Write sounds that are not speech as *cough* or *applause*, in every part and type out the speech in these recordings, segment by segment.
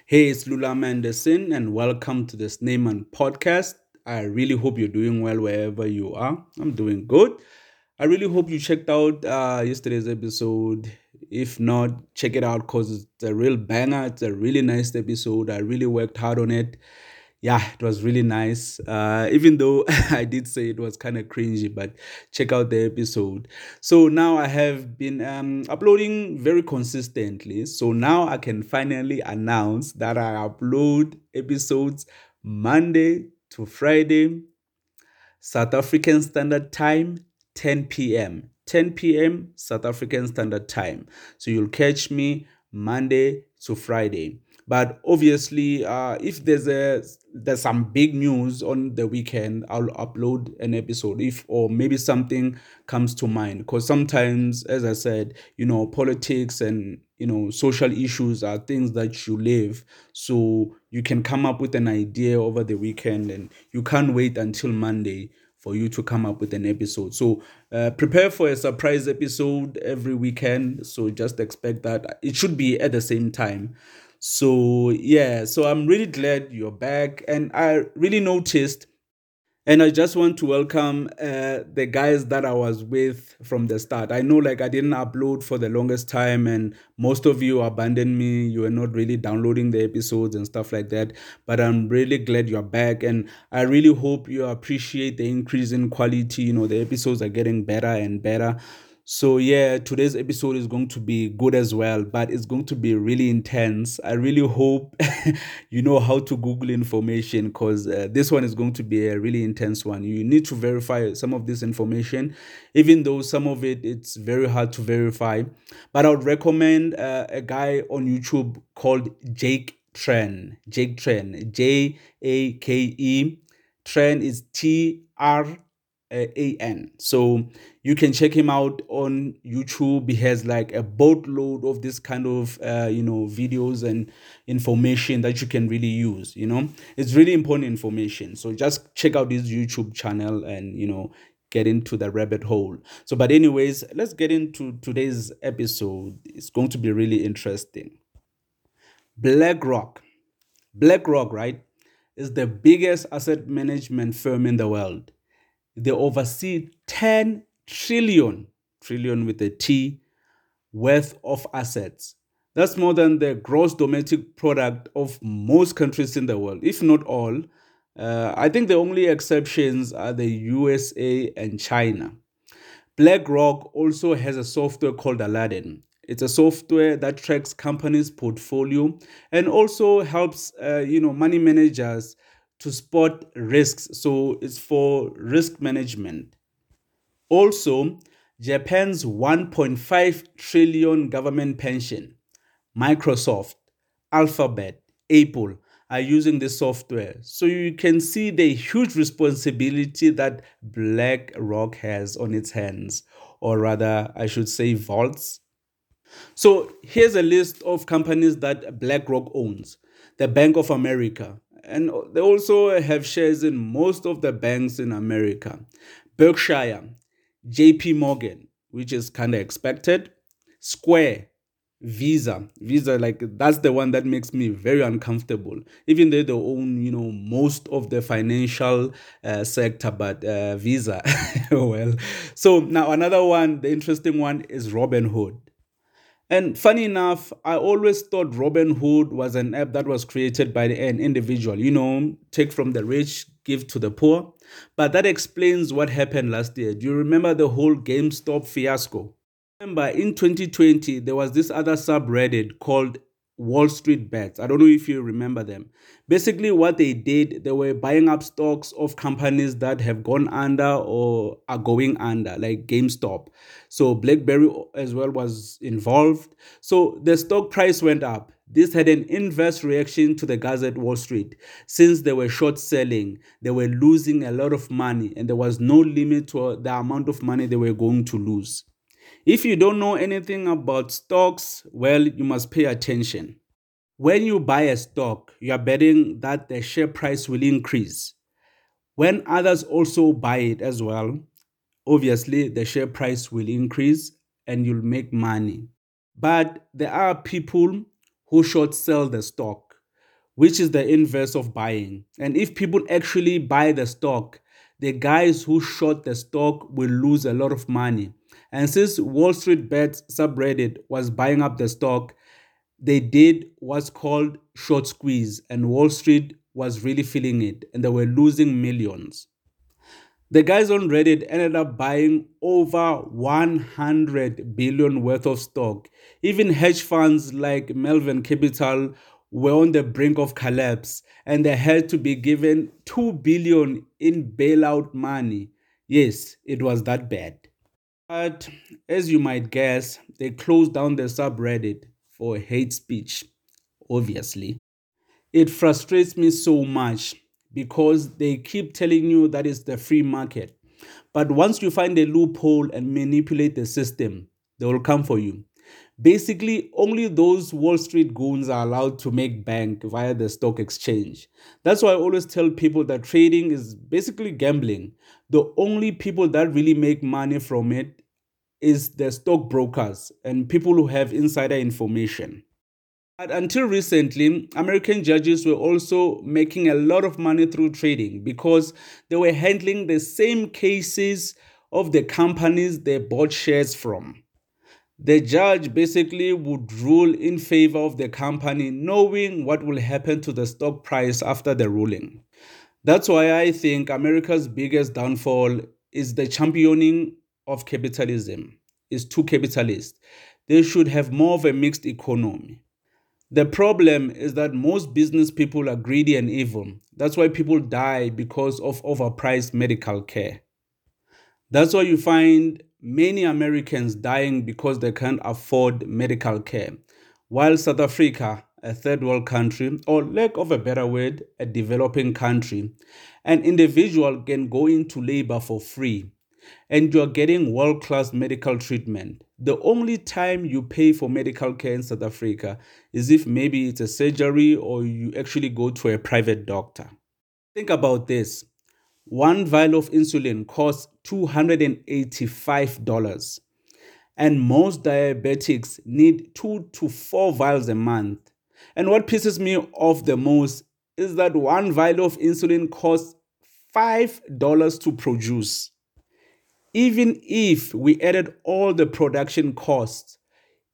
Hey, it's Lulama Anderson, and welcome to the Snayman podcast. I really hope you're doing well wherever you are. I'm doing good. I really hope you checked out uh, yesterday's episode. If not, check it out because it's a real banger. It's a really nice episode. I really worked hard on it yeah, it was really nice. Uh, even though *laughs* I did say it was kind of cringy, but check out the episode. So now I have been um, uploading very consistently. So now I can finally announce that I upload episodes Monday to Friday, South African Standard Time, 10 p.m. 10 p.m. South African Standard Time. So you'll catch me Monday to Friday. But obviously, uh, if there's a there's some big news on the weekend, I'll upload an episode. If or maybe something comes to mind, because sometimes, as I said, you know, politics and you know social issues are things that you live. So you can come up with an idea over the weekend, and you can't wait until Monday for you to come up with an episode. So uh, prepare for a surprise episode every weekend. So just expect that it should be at the same time. So, yeah, so I'm really glad you're back. And I really noticed, and I just want to welcome uh, the guys that I was with from the start. I know, like, I didn't upload for the longest time, and most of you abandoned me. You were not really downloading the episodes and stuff like that. But I'm really glad you're back. And I really hope you appreciate the increase in quality. You know, the episodes are getting better and better. So, yeah, today's episode is going to be good as well, but it's going to be really intense. I really hope *laughs* you know how to Google information because uh, this one is going to be a really intense one. You need to verify some of this information, even though some of it it's very hard to verify. But I would recommend uh, a guy on YouTube called Jake Tran. Jake Tran. J A K E. Tran is T R a N. So you can check him out on YouTube. He has like a boatload of this kind of uh, you know videos and information that you can really use. You know, it's really important information. So just check out his YouTube channel and you know get into the rabbit hole. So, but anyways, let's get into today's episode. It's going to be really interesting. BlackRock, BlackRock, right, is the biggest asset management firm in the world they oversee 10 trillion, trillion with a T, worth of assets. That's more than the gross domestic product of most countries in the world, if not all. Uh, I think the only exceptions are the USA and China. BlackRock also has a software called Aladdin. It's a software that tracks companies' portfolio and also helps, uh, you know, money managers to spot risks. So it's for risk management. Also, Japan's 1.5 trillion government pension, Microsoft, Alphabet, Apple are using this software. So you can see the huge responsibility that BlackRock has on its hands, or rather, I should say, vaults. So here's a list of companies that BlackRock owns the Bank of America, and they also have shares in most of the banks in America. Berkshire, JP Morgan, which is kind of expected, Square, Visa, Visa, like that's the one that makes me very uncomfortable. Even though they own, you know, most of the financial uh, sector, but uh, Visa, *laughs* well. So now another one, the interesting one is Robinhood. And funny enough, I always thought Robinhood was an app that was created by an individual, you know, take from the rich, give to the poor. But that explains what happened last year. Do you remember the whole GameStop fiasco? Remember, in 2020, there was this other subreddit called Wall Street Bets. I don't know if you remember them. Basically, what they did, they were buying up stocks of companies that have gone under or are going under, like GameStop. So, BlackBerry as well was involved. So, the stock price went up. This had an inverse reaction to the guys at Wall Street. Since they were short selling, they were losing a lot of money, and there was no limit to the amount of money they were going to lose. If you don't know anything about stocks, well, you must pay attention. When you buy a stock, you are betting that the share price will increase. When others also buy it as well, obviously the share price will increase and you'll make money. But there are people who short sell the stock. which is the inverse of buying. And if people actually buy the stock, the guys who short the stock will lose a lot of money. And since Wall Street Bets subreddit was buying up the stock, they did what's called short squeeze, and Wall Street was really feeling it, and they were losing millions. The guys on Reddit ended up buying over 100 billion worth of stock. Even hedge funds like Melvin Capital were on the brink of collapse and they had to be given 2 billion in bailout money. Yes, it was that bad. But as you might guess, they closed down the subreddit for hate speech, obviously. It frustrates me so much because they keep telling you that it's the free market. But once you find a loophole and manipulate the system, they will come for you. Basically, only those Wall Street goons are allowed to make bank via the stock exchange. That's why I always tell people that trading is basically gambling. The only people that really make money from it is the stockbrokers and people who have insider information. But until recently, American judges were also making a lot of money through trading because they were handling the same cases of the companies they bought shares from. The judge basically would rule in favor of the company, knowing what will happen to the stock price after the ruling. That's why I think America's biggest downfall is the championing of capitalism. Is too capitalist. They should have more of a mixed economy. The problem is that most business people are greedy and evil. That's why people die because of overpriced medical care. That's why you find many Americans dying because they can't afford medical care. While South Africa, a third world country, or lack of a better word, a developing country, an individual can go into labor for free and you're getting world class medical treatment. The only time you pay for medical care in South Africa is if maybe it's a surgery or you actually go to a private doctor. Think about this one vial of insulin costs $285, and most diabetics need two to four vials a month. And what pisses me off the most is that one vial of insulin costs $5 to produce. Even if we added all the production costs,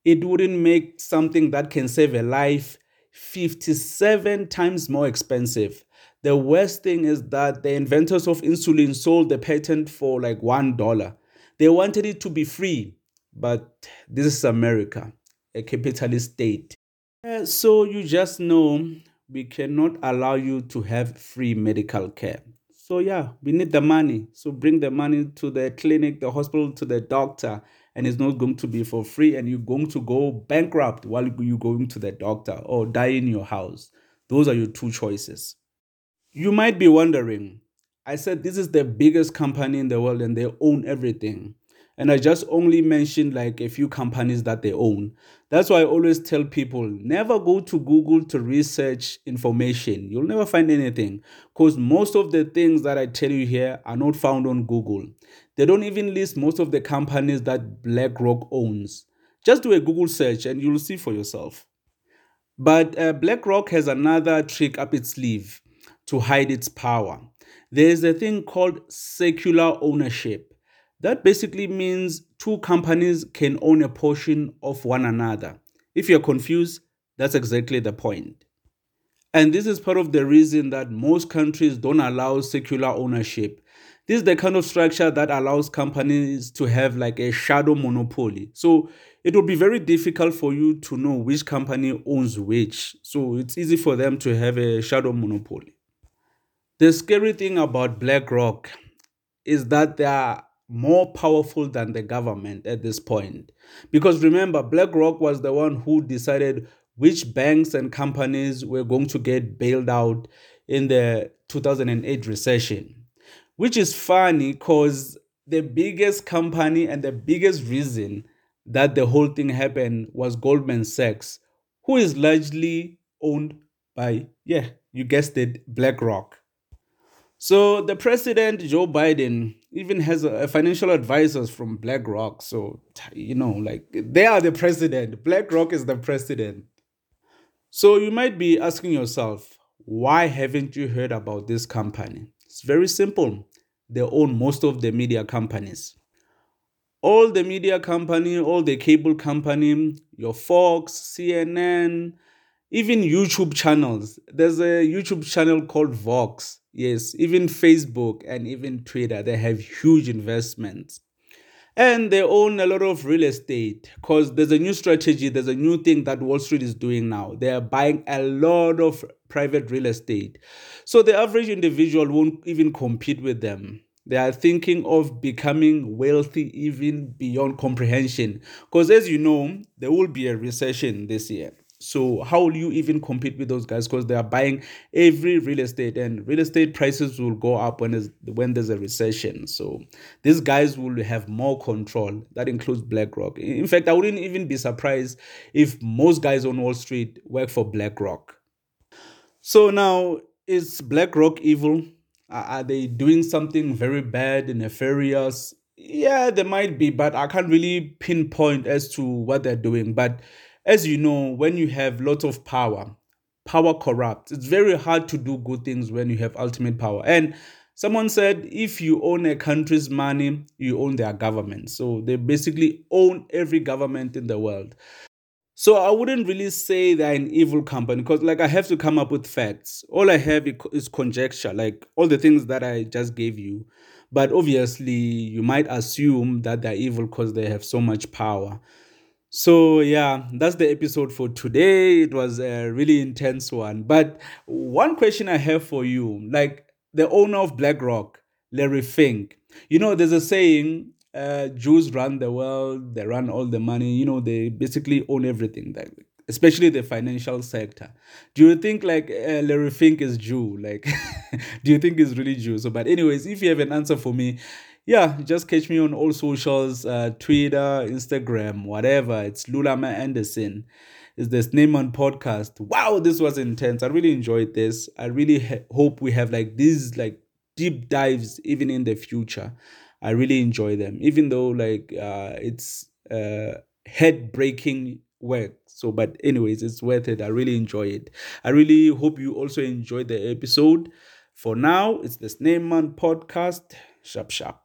it wouldn't make something that can save a life 57 times more expensive. The worst thing is that the inventors of insulin sold the patent for like $1. They wanted it to be free, but this is America, a capitalist state. Uh, so you just know we cannot allow you to have free medical care. So yeah, we need the money. So bring the money to the clinic, the hospital, to the doctor, and it's not going to be for free. And you're going to go bankrupt while you're going to the doctor or die in your house. Those are your two choices. You might be wondering, I said this is the biggest company in the world and they own everything. And I just only mentioned like a few companies that they own. That's why I always tell people never go to Google to research information. You'll never find anything because most of the things that I tell you here are not found on Google. They don't even list most of the companies that BlackRock owns. Just do a Google search and you'll see for yourself. But uh, BlackRock has another trick up its sleeve to hide its power. There is a thing called circular ownership. That basically means two companies can own a portion of one another. If you're confused, that's exactly the point. And this is part of the reason that most countries don't allow circular ownership. This is the kind of structure that allows companies to have like a shadow monopoly. So it will be very difficult for you to know which company owns which. So it's easy for them to have a shadow monopoly. The scary thing about BlackRock is that they are more powerful than the government at this point. Because remember, BlackRock was the one who decided which banks and companies were going to get bailed out in the 2008 recession. Which is funny because the biggest company and the biggest reason that the whole thing happened was Goldman Sachs, who is largely owned by, yeah, you guessed it, BlackRock. So the president, Joe Biden, even has a, financial advisors from BlackRock. So, you know, like they are the president. BlackRock is the president. So you might be asking yourself, why haven't you heard about this company? It's very simple. They own most of the media companies. All the media company, all the cable company, your Fox, CNN, even YouTube channels. There's a YouTube channel called Vox. Yes, even Facebook and even Twitter, they have huge investments and they own a lot of real estate because there's a new strategy there's a new thing that wall street is doing now they are buying a lot of private real estate so the average individual won't even compete with them they are thinking of becoming wealthy even beyond comprehension because as you know there will be a recession this year so how will you even compete with those guys? Because they are buying every real estate, and real estate prices will go up when there's when there's a recession. So these guys will have more control. That includes BlackRock. In fact, I wouldn't even be surprised if most guys on Wall Street work for BlackRock. So now is BlackRock evil? Are they doing something very bad and nefarious? Yeah, they might be, but I can't really pinpoint as to what they're doing. But as you know, when you have lots of power, power corrupts. It's very hard to do good things when you have ultimate power. And someone said if you own a country's money, you own their government. So they basically own every government in the world. So I wouldn't really say they're an evil company because, like, I have to come up with facts. All I have is conjecture, like all the things that I just gave you. But obviously, you might assume that they're evil because they have so much power. So, yeah, that's the episode for today. It was a really intense one. But one question I have for you like the owner of BlackRock, Larry Fink, you know, there's a saying uh, Jews run the world, they run all the money, you know, they basically own everything, like, especially the financial sector. Do you think like uh, Larry Fink is Jew? Like, *laughs* do you think he's really Jew? So, but, anyways, if you have an answer for me, yeah, just catch me on all socials uh, Twitter, Instagram, whatever. It's Lulama Anderson. It's the Sneeman podcast. Wow, this was intense. I really enjoyed this. I really ha- hope we have like these like deep dives even in the future. I really enjoy them, even though like uh, it's uh, head breaking work. So, but anyways, it's worth it. I really enjoy it. I really hope you also enjoyed the episode. For now, it's the Sneeman podcast. Sharp, sharp.